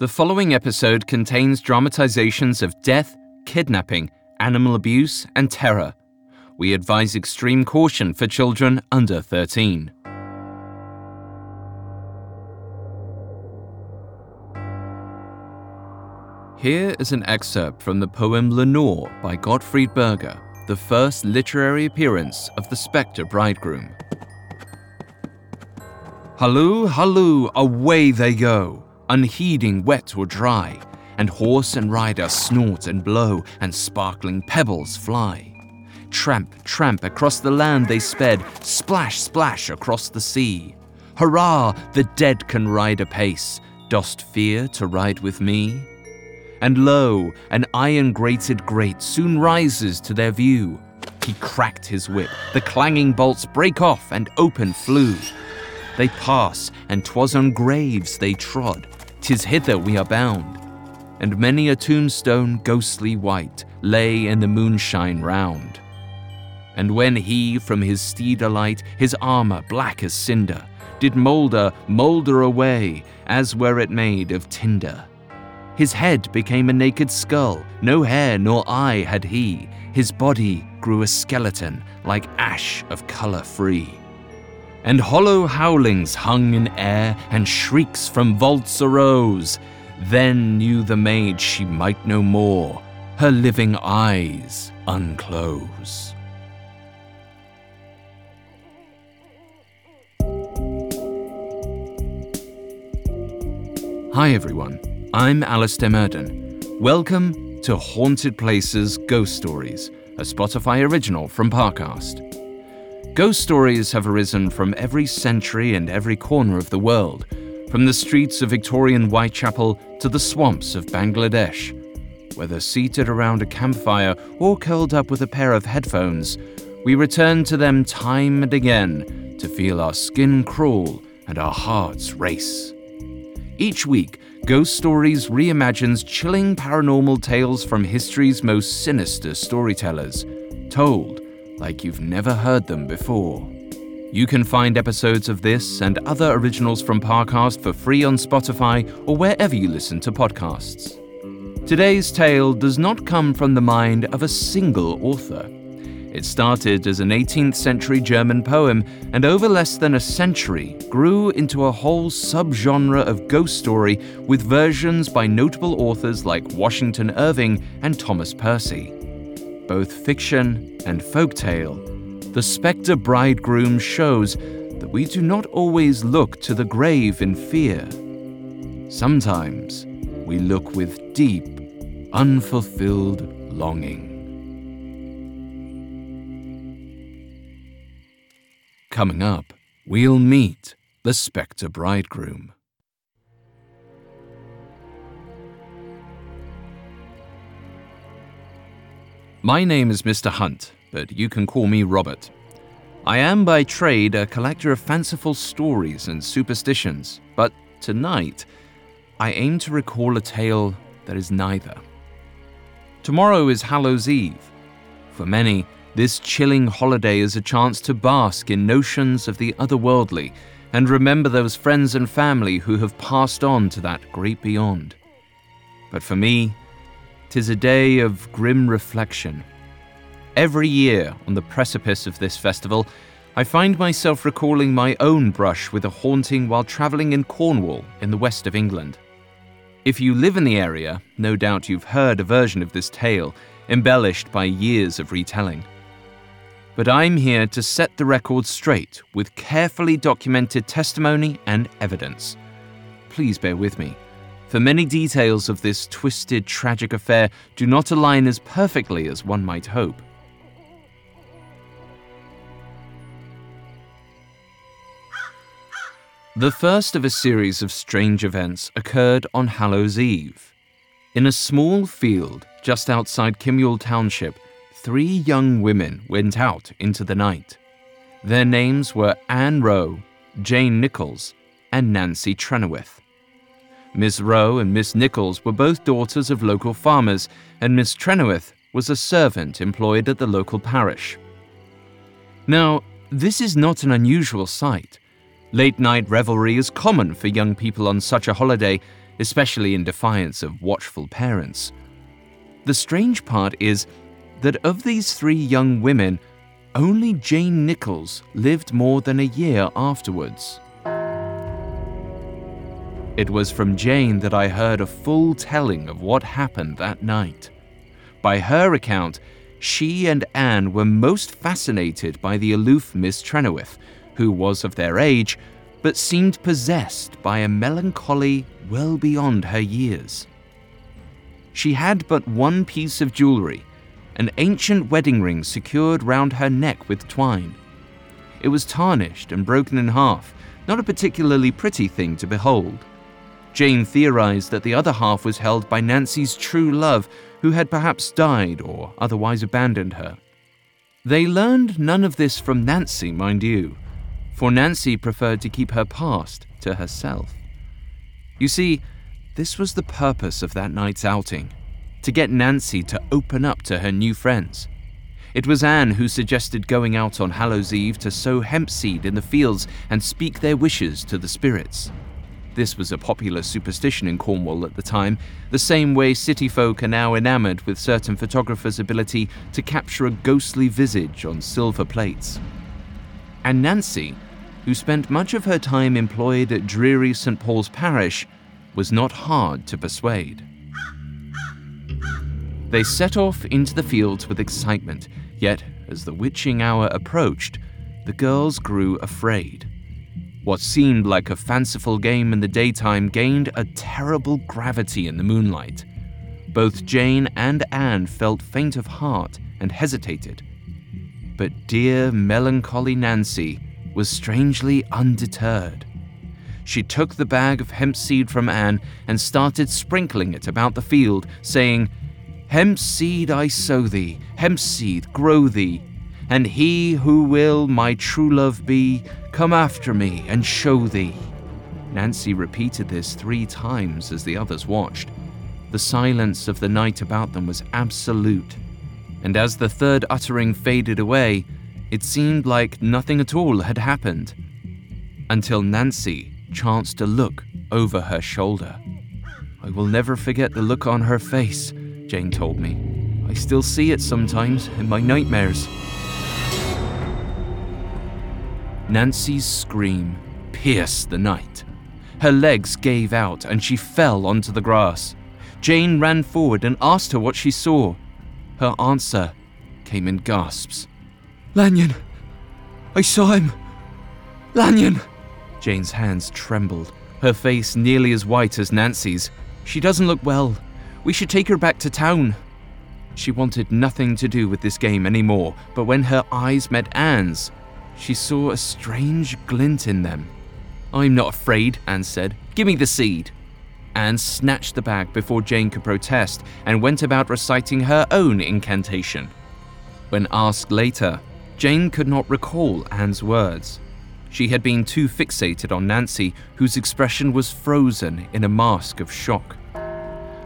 The following episode contains dramatizations of death, kidnapping, animal abuse, and terror. We advise extreme caution for children under 13. Here is an excerpt from the poem Lenore by Gottfried Bürger, the first literary appearance of the Spectre Bridegroom. Halloo, halloo, away they go, unheeding wet or dry, and horse and rider snort and blow, and sparkling pebbles fly. Tramp, tramp across the land they sped, splash, splash across the sea. Hurrah, the dead can ride apace. Dost fear to ride with me? And lo, an iron grated grate soon rises to their view. He cracked his whip, the clanging bolts break off and open flew. They pass, and 'twas on graves they trod, 'tis hither we are bound. And many a tombstone ghostly white lay in the moonshine round. And when he from his steed alight, his armour black as cinder, did moulder, moulder away, as were it made of tinder. His head became a naked skull, no hair nor eye had he. His body grew a skeleton, like ash of colour free. And hollow howlings hung in air, and shrieks from vaults arose. Then knew the maid she might no more, her living eyes unclose. Hi everyone. I'm Alastair Murden. Welcome to Haunted Places Ghost Stories, a Spotify original from Parcast. Ghost stories have arisen from every century and every corner of the world, from the streets of Victorian Whitechapel to the swamps of Bangladesh. Whether seated around a campfire or curled up with a pair of headphones, we return to them time and again to feel our skin crawl and our hearts race. Each week, Ghost Stories reimagines chilling paranormal tales from history's most sinister storytellers, told like you've never heard them before. You can find episodes of this and other originals from Parcast for free on Spotify or wherever you listen to podcasts. Today's tale does not come from the mind of a single author. It started as an 18th century German poem and over less than a century grew into a whole subgenre of ghost story with versions by notable authors like Washington Irving and Thomas Percy. Both fiction and folktale, The Spectre Bridegroom shows that we do not always look to the grave in fear. Sometimes we look with deep, unfulfilled longing. Coming up, we'll meet the Spectre Bridegroom. My name is Mr. Hunt, but you can call me Robert. I am by trade a collector of fanciful stories and superstitions, but tonight I aim to recall a tale that is neither. Tomorrow is Hallows Eve. For many, this chilling holiday is a chance to bask in notions of the otherworldly and remember those friends and family who have passed on to that great beyond. But for me, tis a day of grim reflection. Every year, on the precipice of this festival, I find myself recalling my own brush with a haunting while travelling in Cornwall in the west of England. If you live in the area, no doubt you've heard a version of this tale, embellished by years of retelling. But I'm here to set the record straight with carefully documented testimony and evidence. Please bear with me, for many details of this twisted, tragic affair do not align as perfectly as one might hope. The first of a series of strange events occurred on Hallows Eve. In a small field just outside Kimyall Township, three young women went out into the night. Their names were Anne Rowe, Jane Nichols, and Nancy Trenoweth. Miss Rowe and Miss Nichols were both daughters of local farmers, and Miss Trenoweth was a servant employed at the local parish. Now, this is not an unusual sight. Late night revelry is common for young people on such a holiday, especially in defiance of watchful parents. The strange part is that of these three young women, only Jane Nichols lived more than a year afterwards. It was from Jane that I heard a full telling of what happened that night. By her account, she and Anne were most fascinated by the aloof Miss Trenoweth, who was of their age, but seemed possessed by a melancholy well beyond her years. She had but one piece of jewellery, an ancient wedding ring secured round her neck with twine. It was tarnished and broken in half, not a particularly pretty thing to behold. Jane theorized that the other half was held by Nancy's true love, who had perhaps died or otherwise abandoned her. They learned none of this from Nancy, mind you, for Nancy preferred to keep her past to herself. You see, this was the purpose of that night's outing to get Nancy to open up to her new friends. It was Anne who suggested going out on Hallows Eve to sow hemp seed in the fields and speak their wishes to the spirits. This was a popular superstition in Cornwall at the time, the same way city folk are now enamored with certain photographers' ability to capture a ghostly visage on silver plates. And Nancy, who spent much of her time employed at dreary St. Paul's Parish, was not hard to persuade. They set off into the fields with excitement, yet, as the witching hour approached, the girls grew afraid. What seemed like a fanciful game in the daytime gained a terrible gravity in the moonlight. Both Jane and Anne felt faint of heart and hesitated. But dear, melancholy Nancy was strangely undeterred. She took the bag of hemp seed from Anne and started sprinkling it about the field, saying, Hemp seed I sow thee, hemp seed grow thee, and he who will my true love be, come after me and show thee. Nancy repeated this three times as the others watched. The silence of the night about them was absolute, and as the third uttering faded away, it seemed like nothing at all had happened. Until Nancy chanced to look over her shoulder. I will never forget the look on her face, Jane told me. I still see it sometimes in my nightmares. Nancy's scream pierced the night. Her legs gave out and she fell onto the grass. Jane ran forward and asked her what she saw. Her answer came in gasps. Lanyon! I saw him! Lanyon! Jane's hands trembled, her face nearly as white as Nancy's. She doesn't look well. We should take her back to town. She wanted nothing to do with this game anymore, but when her eyes met Anne's, she saw a strange glint in them. I'm not afraid, Anne said. Give me the seed. Anne snatched the bag before Jane could protest and went about reciting her own incantation. When asked later, Jane could not recall Anne's words. She had been too fixated on Nancy, whose expression was frozen in a mask of shock.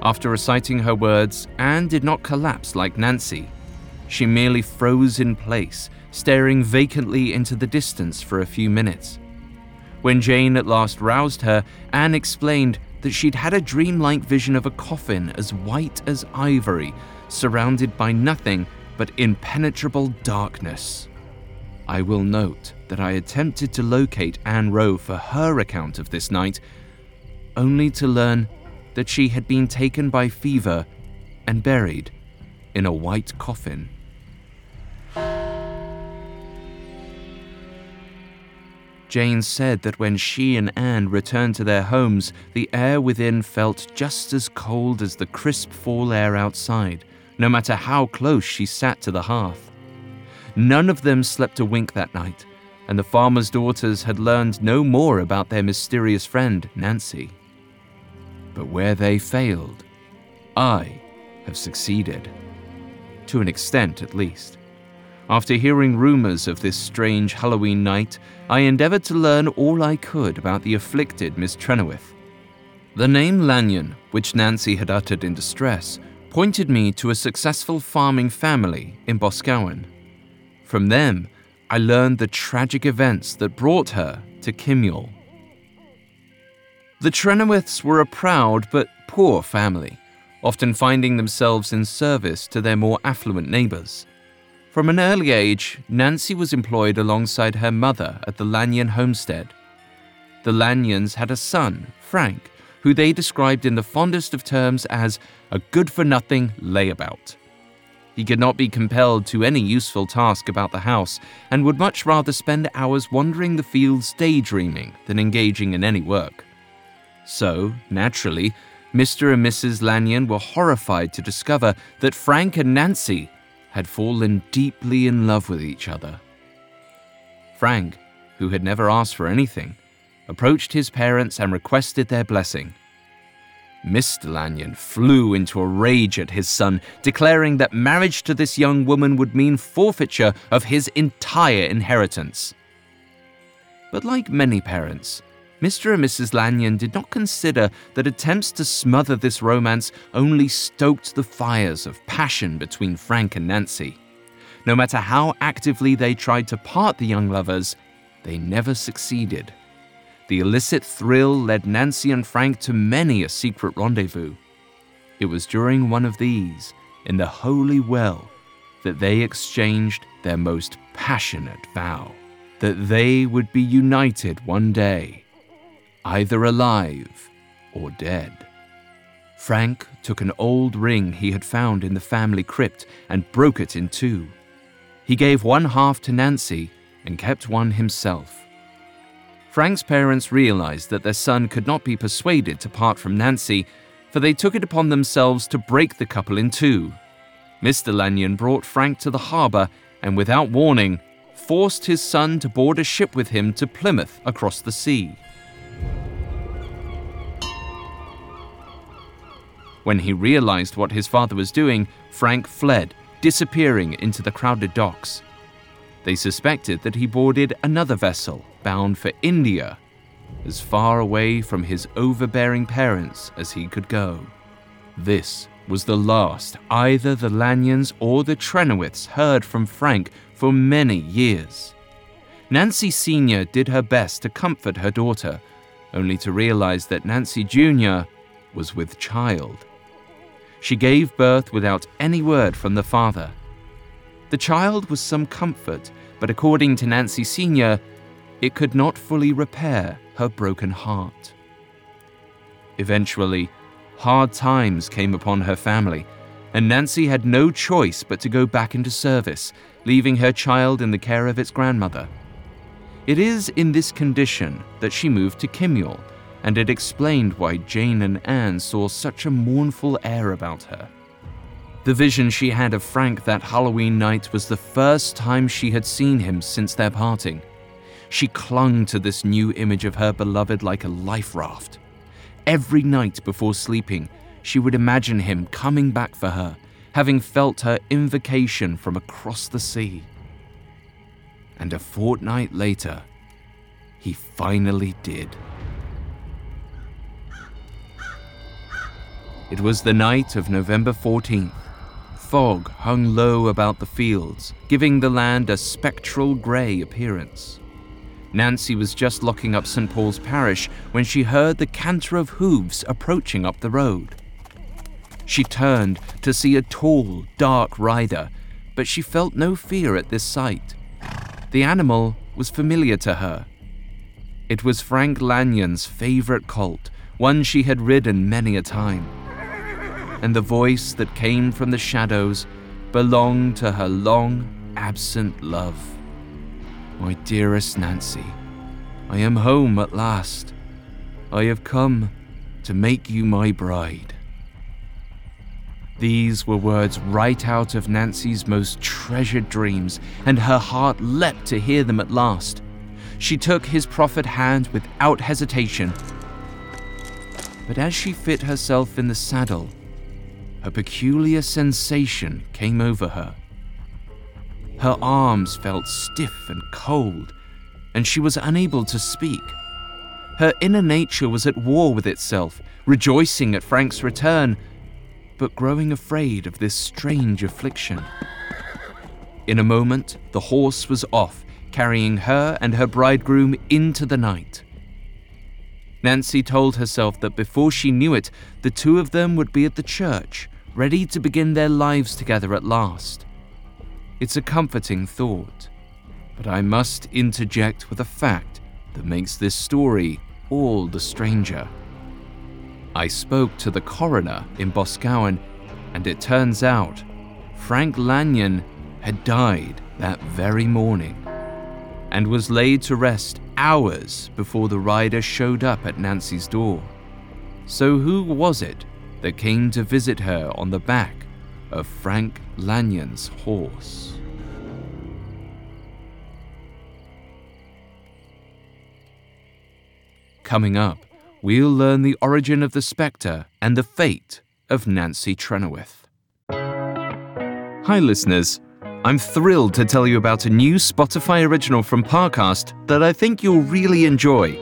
After reciting her words, Anne did not collapse like Nancy. She merely froze in place, staring vacantly into the distance for a few minutes. When Jane at last roused her, Anne explained that she'd had a dreamlike vision of a coffin as white as ivory, surrounded by nothing but impenetrable darkness. I will note that I attempted to locate Anne Rowe for her account of this night, only to learn that she had been taken by fever and buried in a white coffin. Jane said that when she and Anne returned to their homes, the air within felt just as cold as the crisp fall air outside, no matter how close she sat to the hearth. None of them slept a wink that night, and the farmer's daughters had learned no more about their mysterious friend, Nancy. But where they failed, I have succeeded. To an extent, at least. After hearing rumors of this strange Halloween night, I endeavored to learn all I could about the afflicted Miss Trenoweth. The name Lanyon, which Nancy had uttered in distress, pointed me to a successful farming family in Boscawen. From them, I learned the tragic events that brought her to Kimyall. The Trenoweths were a proud but poor family, often finding themselves in service to their more affluent neighbours. From an early age, Nancy was employed alongside her mother at the Lanyon homestead. The Lanyons had a son, Frank, who they described in the fondest of terms as a good for nothing layabout. He could not be compelled to any useful task about the house and would much rather spend hours wandering the fields daydreaming than engaging in any work. So, naturally, Mr. and Mrs. Lanyon were horrified to discover that Frank and Nancy had fallen deeply in love with each other. Frank, who had never asked for anything, approached his parents and requested their blessing. Mr. Lanyon flew into a rage at his son, declaring that marriage to this young woman would mean forfeiture of his entire inheritance. But like many parents, Mr. and Mrs. Lanyon did not consider that attempts to smother this romance only stoked the fires of passion between Frank and Nancy. No matter how actively they tried to part the young lovers, they never succeeded. The illicit thrill led Nancy and Frank to many a secret rendezvous. It was during one of these, in the Holy Well, that they exchanged their most passionate vow that they would be united one day either alive or dead. Frank took an old ring he had found in the family crypt and broke it in two. He gave one half to Nancy and kept one himself. Frank's parents realized that their son could not be persuaded to part from Nancy, for they took it upon themselves to break the couple in two. Mr. Lanyon brought Frank to the harbour and, without warning, forced his son to board a ship with him to Plymouth across the sea. When he realized what his father was doing, Frank fled, disappearing into the crowded docks. They suspected that he boarded another vessel bound for India, as far away from his overbearing parents as he could go. This was the last either the Lanyons or the Trenoweths heard from Frank for many years. Nancy Sr. did her best to comfort her daughter, only to realize that Nancy Jr. was with child. She gave birth without any word from the father. The child was some comfort, but according to Nancy Sr., it could not fully repair her broken heart. Eventually, hard times came upon her family, and Nancy had no choice but to go back into service, leaving her child in the care of its grandmother. It is in this condition that she moved to Kimyall, and it explained why Jane and Anne saw such a mournful air about her. The vision she had of Frank that Halloween night was the first time she had seen him since their parting. She clung to this new image of her beloved like a life raft. Every night before sleeping, she would imagine him coming back for her, having felt her invocation from across the sea. And a fortnight later, he finally did. It was the night of November 14th. Fog hung low about the fields, giving the land a spectral grey appearance. Nancy was just locking up St. Paul's Parish when she heard the canter of hooves approaching up the road. She turned to see a tall, dark rider, but she felt no fear at this sight. The animal was familiar to her. It was Frank Lanyon's favorite colt, one she had ridden many a time and the voice that came from the shadows belonged to her long absent love. My dearest Nancy, I am home at last. I have come to make you my bride. These were words right out of Nancy's most treasured dreams, and her heart leapt to hear them at last. She took his proffered hand without hesitation. But as she fit herself in the saddle, a peculiar sensation came over her. Her arms felt stiff and cold, and she was unable to speak. Her inner nature was at war with itself, rejoicing at Frank's return, but growing afraid of this strange affliction. In a moment, the horse was off, carrying her and her bridegroom into the night. Nancy told herself that before she knew it, the two of them would be at the church, ready to begin their lives together at last. It's a comforting thought, but I must interject with a fact that makes this story all the stranger. I spoke to the coroner in Boscawen, and it turns out Frank Lanyon had died that very morning and was laid to rest hours before the rider showed up at Nancy's door. So, who was it that came to visit her on the back of Frank Lanyon's horse? Coming up, we'll learn the origin of the spectre and the fate of Nancy Trenoweth. Hi, listeners. I'm thrilled to tell you about a new Spotify original from Parcast that I think you'll really enjoy.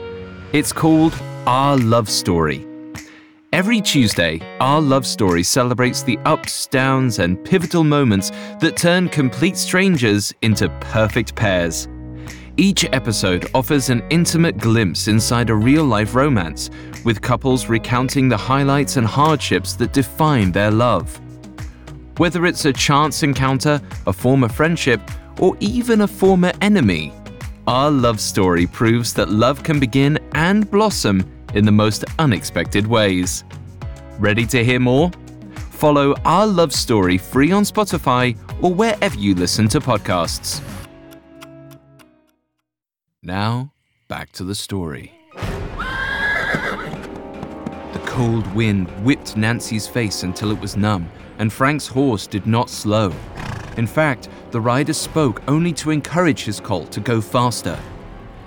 It's called Our Love Story. Every Tuesday, Our Love Story celebrates the ups, downs, and pivotal moments that turn complete strangers into perfect pairs. Each episode offers an intimate glimpse inside a real life romance, with couples recounting the highlights and hardships that define their love. Whether it's a chance encounter, a former friendship, or even a former enemy, our love story proves that love can begin and blossom in the most unexpected ways. Ready to hear more? Follow Our Love Story free on Spotify or wherever you listen to podcasts. Now, back to the story. The cold wind whipped Nancy's face until it was numb and Frank's horse did not slow. In fact, the rider spoke only to encourage his colt to go faster.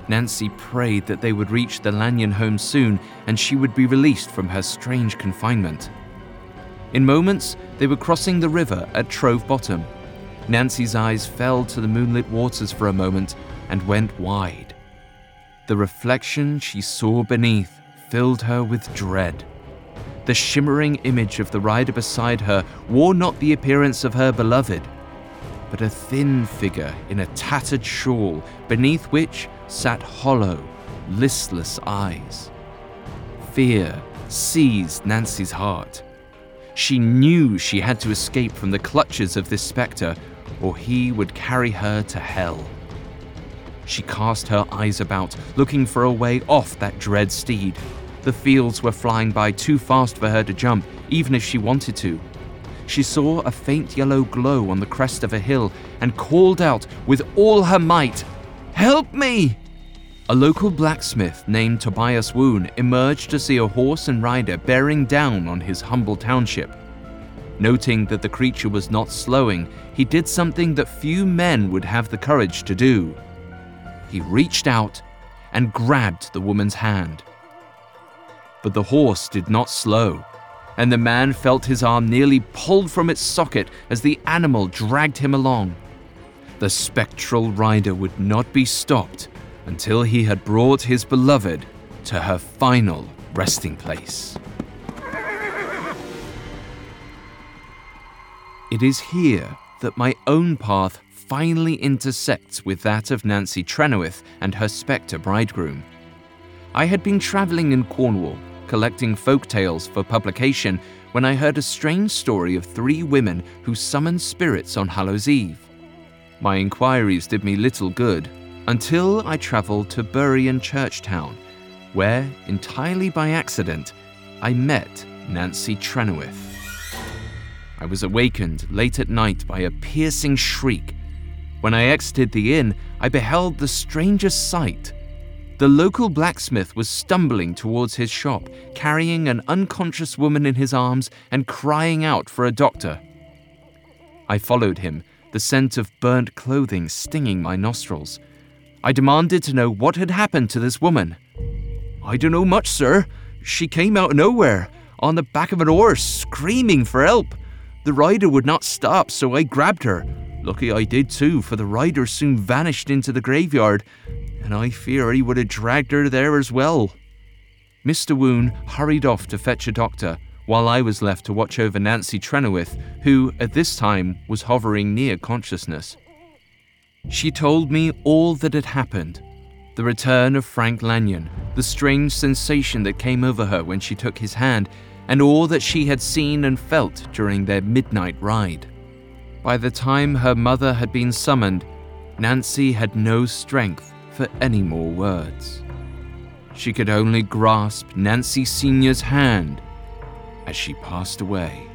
Nancy prayed that they would reach the Lanyon home soon and she would be released from her strange confinement. In moments, they were crossing the river at Trove Bottom. Nancy's eyes fell to the moonlit waters for a moment and went wide. The reflection she saw beneath filled her with dread. The shimmering image of the rider beside her wore not the appearance of her beloved, but a thin figure in a tattered shawl beneath which sat hollow, listless eyes. Fear seized Nancy's heart. She knew she had to escape from the clutches of this spectre, or he would carry her to hell. She cast her eyes about, looking for a way off that dread steed. The fields were flying by too fast for her to jump, even if she wanted to. She saw a faint yellow glow on the crest of a hill and called out with all her might, Help me! A local blacksmith named Tobias Woon emerged to see a horse and rider bearing down on his humble township. Noting that the creature was not slowing, he did something that few men would have the courage to do. He reached out and grabbed the woman's hand. But the horse did not slow, and the man felt his arm nearly pulled from its socket as the animal dragged him along. The spectral rider would not be stopped until he had brought his beloved to her final resting place. It is here that my own path finally intersects with that of Nancy Trenoweth and her spectre bridegroom. I had been travelling in Cornwall collecting folk tales for publication when I heard a strange story of three women who summoned spirits on Hallows Eve. My inquiries did me little good until I travelled to Burian Churchtown, where, entirely by accident, I met Nancy Trenoweth. I was awakened late at night by a piercing shriek. When I exited the inn, I beheld the strangest sight the local blacksmith was stumbling towards his shop, carrying an unconscious woman in his arms and crying out for a doctor. I followed him, the scent of burnt clothing stinging my nostrils. I demanded to know what had happened to this woman. I don't know much, sir. She came out of nowhere, on the back of an horse, screaming for help. The rider would not stop, so I grabbed her. Lucky I did too, for the rider soon vanished into the graveyard, and I fear he would have dragged her there as well. Mr. Woon hurried off to fetch a doctor, while I was left to watch over Nancy Trenoweth, who, at this time, was hovering near consciousness. She told me all that had happened, The return of Frank Lanyon, the strange sensation that came over her when she took his hand, and all that she had seen and felt during their midnight ride. By the time her mother had been summoned, Nancy had no strength for any more words. She could only grasp Nancy Sr.'s hand as she passed away.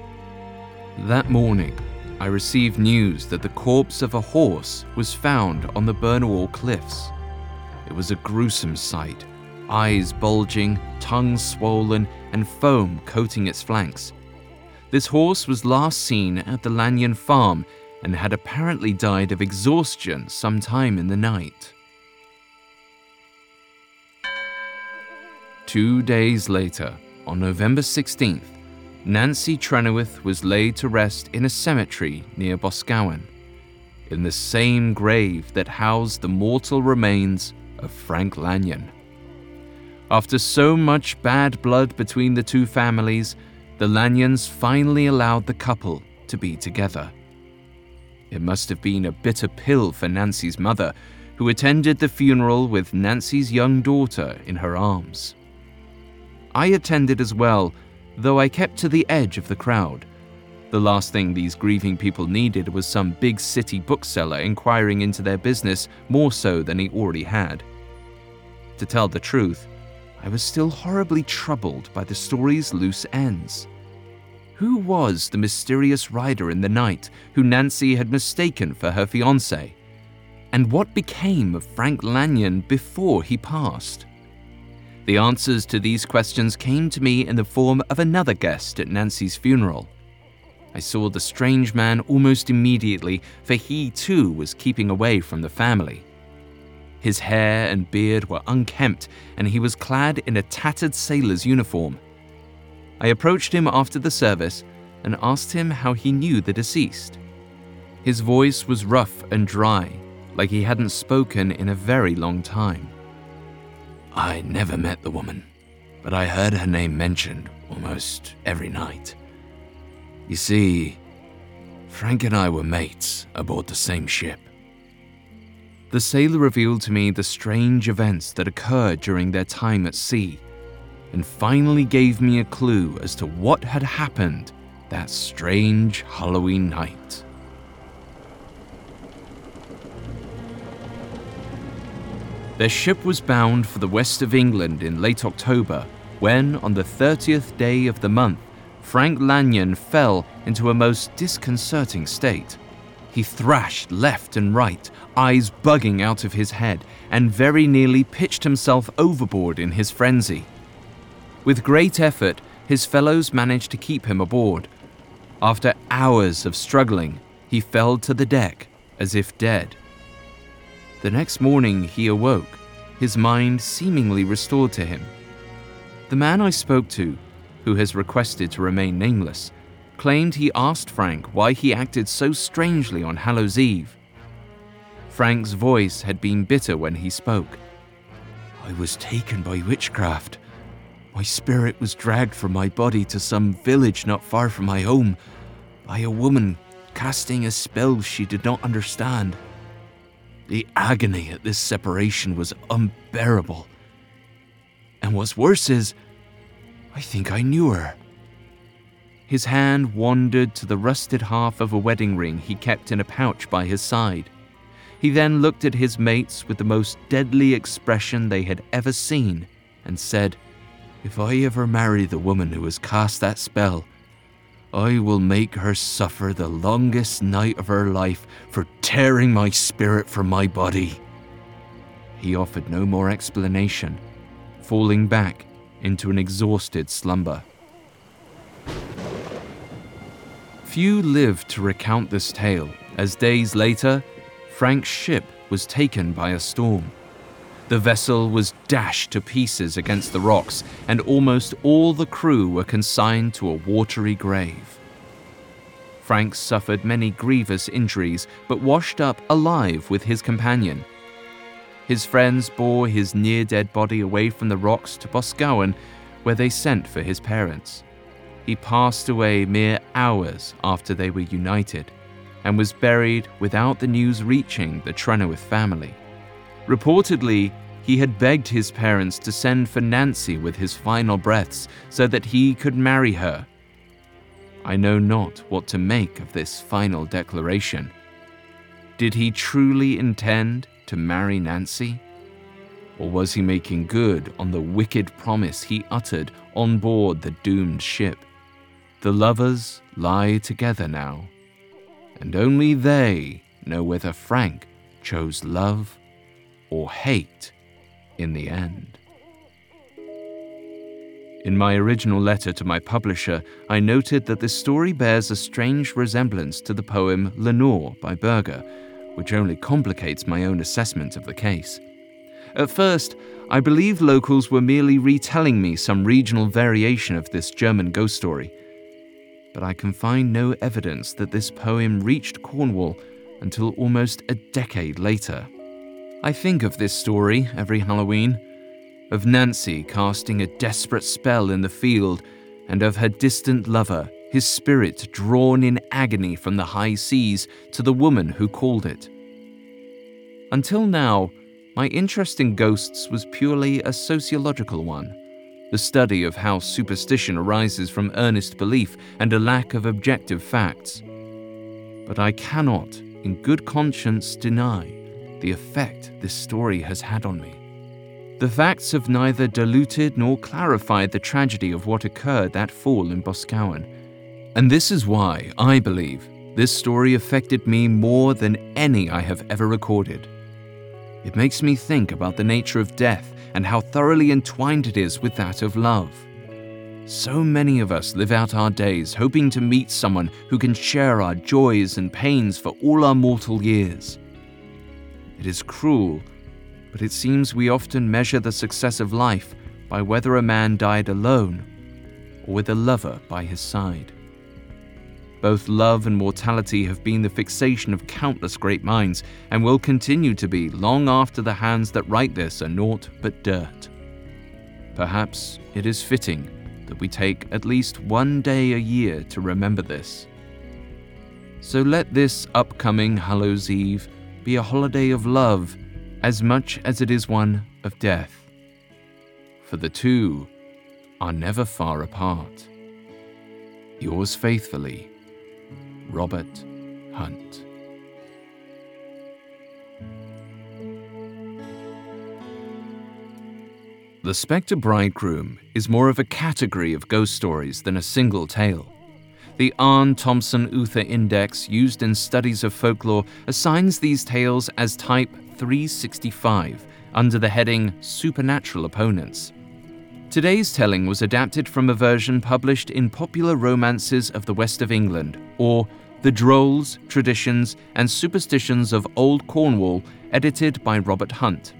That morning, I received news that the corpse of a horse was found on the Burnewhall cliffs. It was a gruesome sight eyes bulging, tongue swollen, and foam coating its flanks. This horse was last seen at the Lanyon farm and had apparently died of exhaustion sometime in the night. Two days later, on November 16th, Nancy Trenoweth was laid to rest in a cemetery near Boscawen, in the same grave that housed the mortal remains of Frank Lanyon. After so much bad blood between the two families, the Lanyons finally allowed the couple to be together. It must have been a bitter pill for Nancy's mother, who attended the funeral with Nancy's young daughter in her arms. I attended as well though I kept to the edge of the crowd. The last thing these grieving people needed was some big city bookseller inquiring into their business more so than he already had. To tell the truth, I was still horribly troubled by the story's loose ends. Who was the mysterious rider in the night who Nancy had mistaken for her fiance? And what became of Frank Lanyon before he passed? The answers to these questions came to me in the form of another guest at Nancy's funeral. I saw the strange man almost immediately, for he too was keeping away from the family. His hair and beard were unkempt, and he was clad in a tattered sailor's uniform. I approached him after the service and asked him how he knew the deceased. His voice was rough and dry, like he hadn't spoken in a very long time. I never met the woman, but I heard her name mentioned almost every night. You see, Frank and I were mates aboard the same ship. The sailor revealed to me the strange events that occurred during their time at sea, and finally gave me a clue as to what had happened that strange Halloween night. Their ship was bound for the west of England in late October when, on the 30th day of the month, Frank Lanyon fell into a most disconcerting state. He thrashed left and right, eyes bugging out of his head, and very nearly pitched himself overboard in his frenzy. With great effort, his fellows managed to keep him aboard. After hours of struggling, he fell to the deck as if dead. The next morning he awoke, his mind seemingly restored to him. The man I spoke to, who has requested to remain nameless, claimed he asked Frank why he acted so strangely on Hallows Eve. Frank's voice had been bitter when he spoke. I was taken by witchcraft. My spirit was dragged from my body to some village not far from my home by a woman casting a spell she did not understand. The agony at this separation was unbearable. And what's worse is, I think I knew her. His hand wandered to the rusted half of a wedding ring he kept in a pouch by his side. He then looked at his mates with the most deadly expression they had ever seen and said, If I ever marry the woman who has cast that spell, I will make her suffer the longest night of her life for tearing my spirit from my body. He offered no more explanation, falling back into an exhausted slumber. Few lived to recount this tale, as days later, Frank's ship was taken by a storm. The vessel was dashed to pieces against the rocks, and almost all the crew were consigned to a watery grave. Frank suffered many grievous injuries, but washed up alive with his companion. His friends bore his near dead body away from the rocks to Boscawen, where they sent for his parents. He passed away mere hours after they were united, and was buried without the news reaching the Trenoweth family. Reportedly, he had begged his parents to send for Nancy with his final breaths so that he could marry her. I know not what to make of this final declaration. Did he truly intend to marry Nancy? Or was he making good on the wicked promise he uttered on board the doomed ship? The lovers lie together now, and only they know whether Frank chose love or hate in the end. In my original letter to my publisher, I noted that this story bears a strange resemblance to the poem Lenore by Bürger, which only complicates my own assessment of the case. At first, I believed locals were merely retelling me some regional variation of this German ghost story. But I can find no evidence that this poem reached Cornwall until almost a decade later. I think of this story every Halloween of Nancy casting a desperate spell in the field, and of her distant lover, his spirit drawn in agony from the high seas to the woman who called it. Until now, my interest in ghosts was purely a sociological one the study of how superstition arises from earnest belief and a lack of objective facts. But I cannot, in good conscience, deny the effect this story has had on me. The facts have neither diluted nor clarified the tragedy of what occurred that fall in Boscawen. And this is why I believe this story affected me more than any I have ever recorded. It makes me think about the nature of death and how thoroughly entwined it is with that of love. So many of us live out our days hoping to meet someone who can share our joys and pains for all our mortal years. It is cruel, but it seems we often measure the success of life by whether a man died alone or with a lover by his side. Both love and mortality have been the fixation of countless great minds and will continue to be long after the hands that write this are naught but dirt. Perhaps it is fitting that we take at least one day a year to remember this. So let this upcoming Hallows Eve be a holiday of love as much as it is one of death. For the two are never far apart. Yours faithfully, Robert Hunt. The Spectre Bridegroom is more of a category of ghost stories than a single tale. The Aarne Thompson Uther Index, used in studies of folklore, assigns these tales as type 365 under the heading Supernatural Opponents. Today's telling was adapted from a version published in Popular Romances of the West of England, or The Drolls, Traditions, and Superstitions of Old Cornwall, edited by Robert Hunt.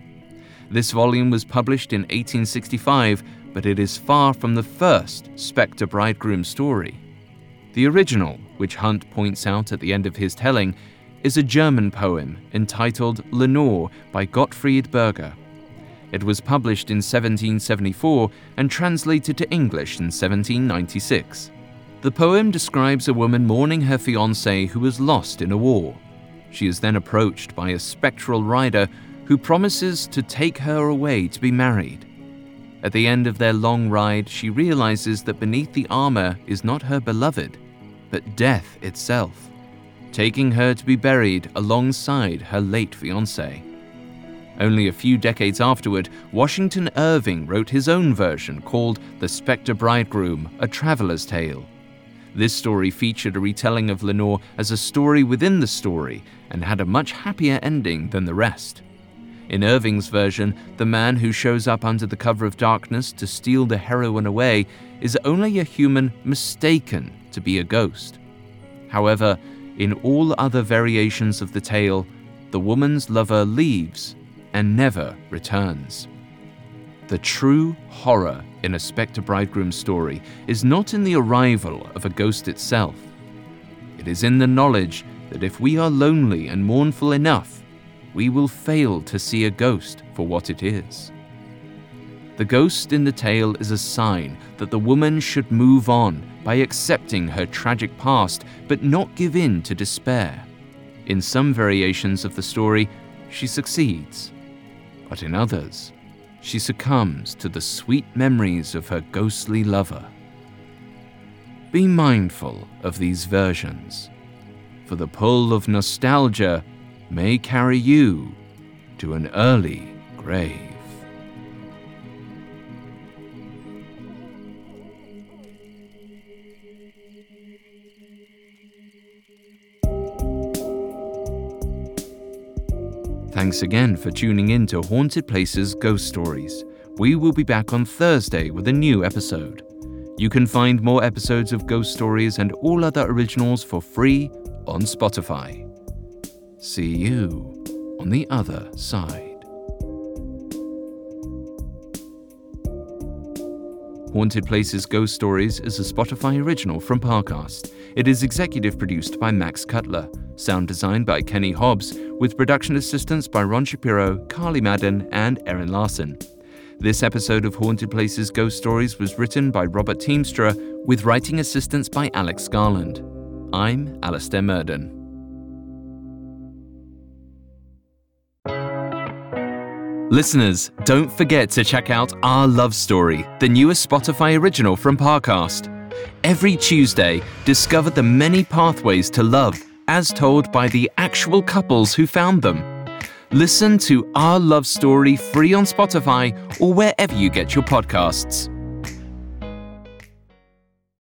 This volume was published in 1865, but it is far from the first Spectre Bridegroom story. The original, which Hunt points out at the end of his telling, is a German poem entitled Lenore by Gottfried Bürger. It was published in 1774 and translated to English in 1796. The poem describes a woman mourning her fiancé who was lost in a war. She is then approached by a spectral rider who promises to take her away to be married. At the end of their long ride, she realizes that beneath the armor is not her beloved, but death itself, taking her to be buried alongside her late fiancé. Only a few decades afterward, Washington Irving wrote his own version called The Spectre Bridegroom, A Traveler's Tale. This story featured a retelling of Lenore as a story within the story and had a much happier ending than the rest. In Irving's version, the man who shows up under the cover of darkness to steal the heroine away is only a human mistaken to be a ghost. However, in all other variations of the tale, the woman's lover leaves and never returns. The true horror in a Spectre Bridegroom story is not in the arrival of a ghost itself. It is in the knowledge that if we are lonely and mournful enough, we will fail to see a ghost for what it is. The ghost in the tale is a sign that the woman should move on by accepting her tragic past but not give in to despair. In some variations of the story, she succeeds. But in others, she succumbs to the sweet memories of her ghostly lover. Be mindful of these versions, for the pull of nostalgia may carry you to an early grave. Thanks again for tuning in to Haunted Places Ghost Stories. We will be back on Thursday with a new episode. You can find more episodes of Ghost Stories and all other originals for free on Spotify. See you on the other side. Haunted Places Ghost Stories is a Spotify original from Parcast. It is executive produced by Max Cutler, sound designed by Kenny Hobbs, with production assistance by Ron Shapiro, Carly Madden, and Erin Larson. This episode of Haunted Places Ghost Stories was written by Robert Teamstra, with writing assistance by Alex Garland. I'm Alastair Murden. Listeners, don't forget to check out Our Love Story, the newest Spotify original from Parcast. Every Tuesday, discover the many pathways to love as told by the actual couples who found them. Listen to Our Love Story free on Spotify or wherever you get your podcasts.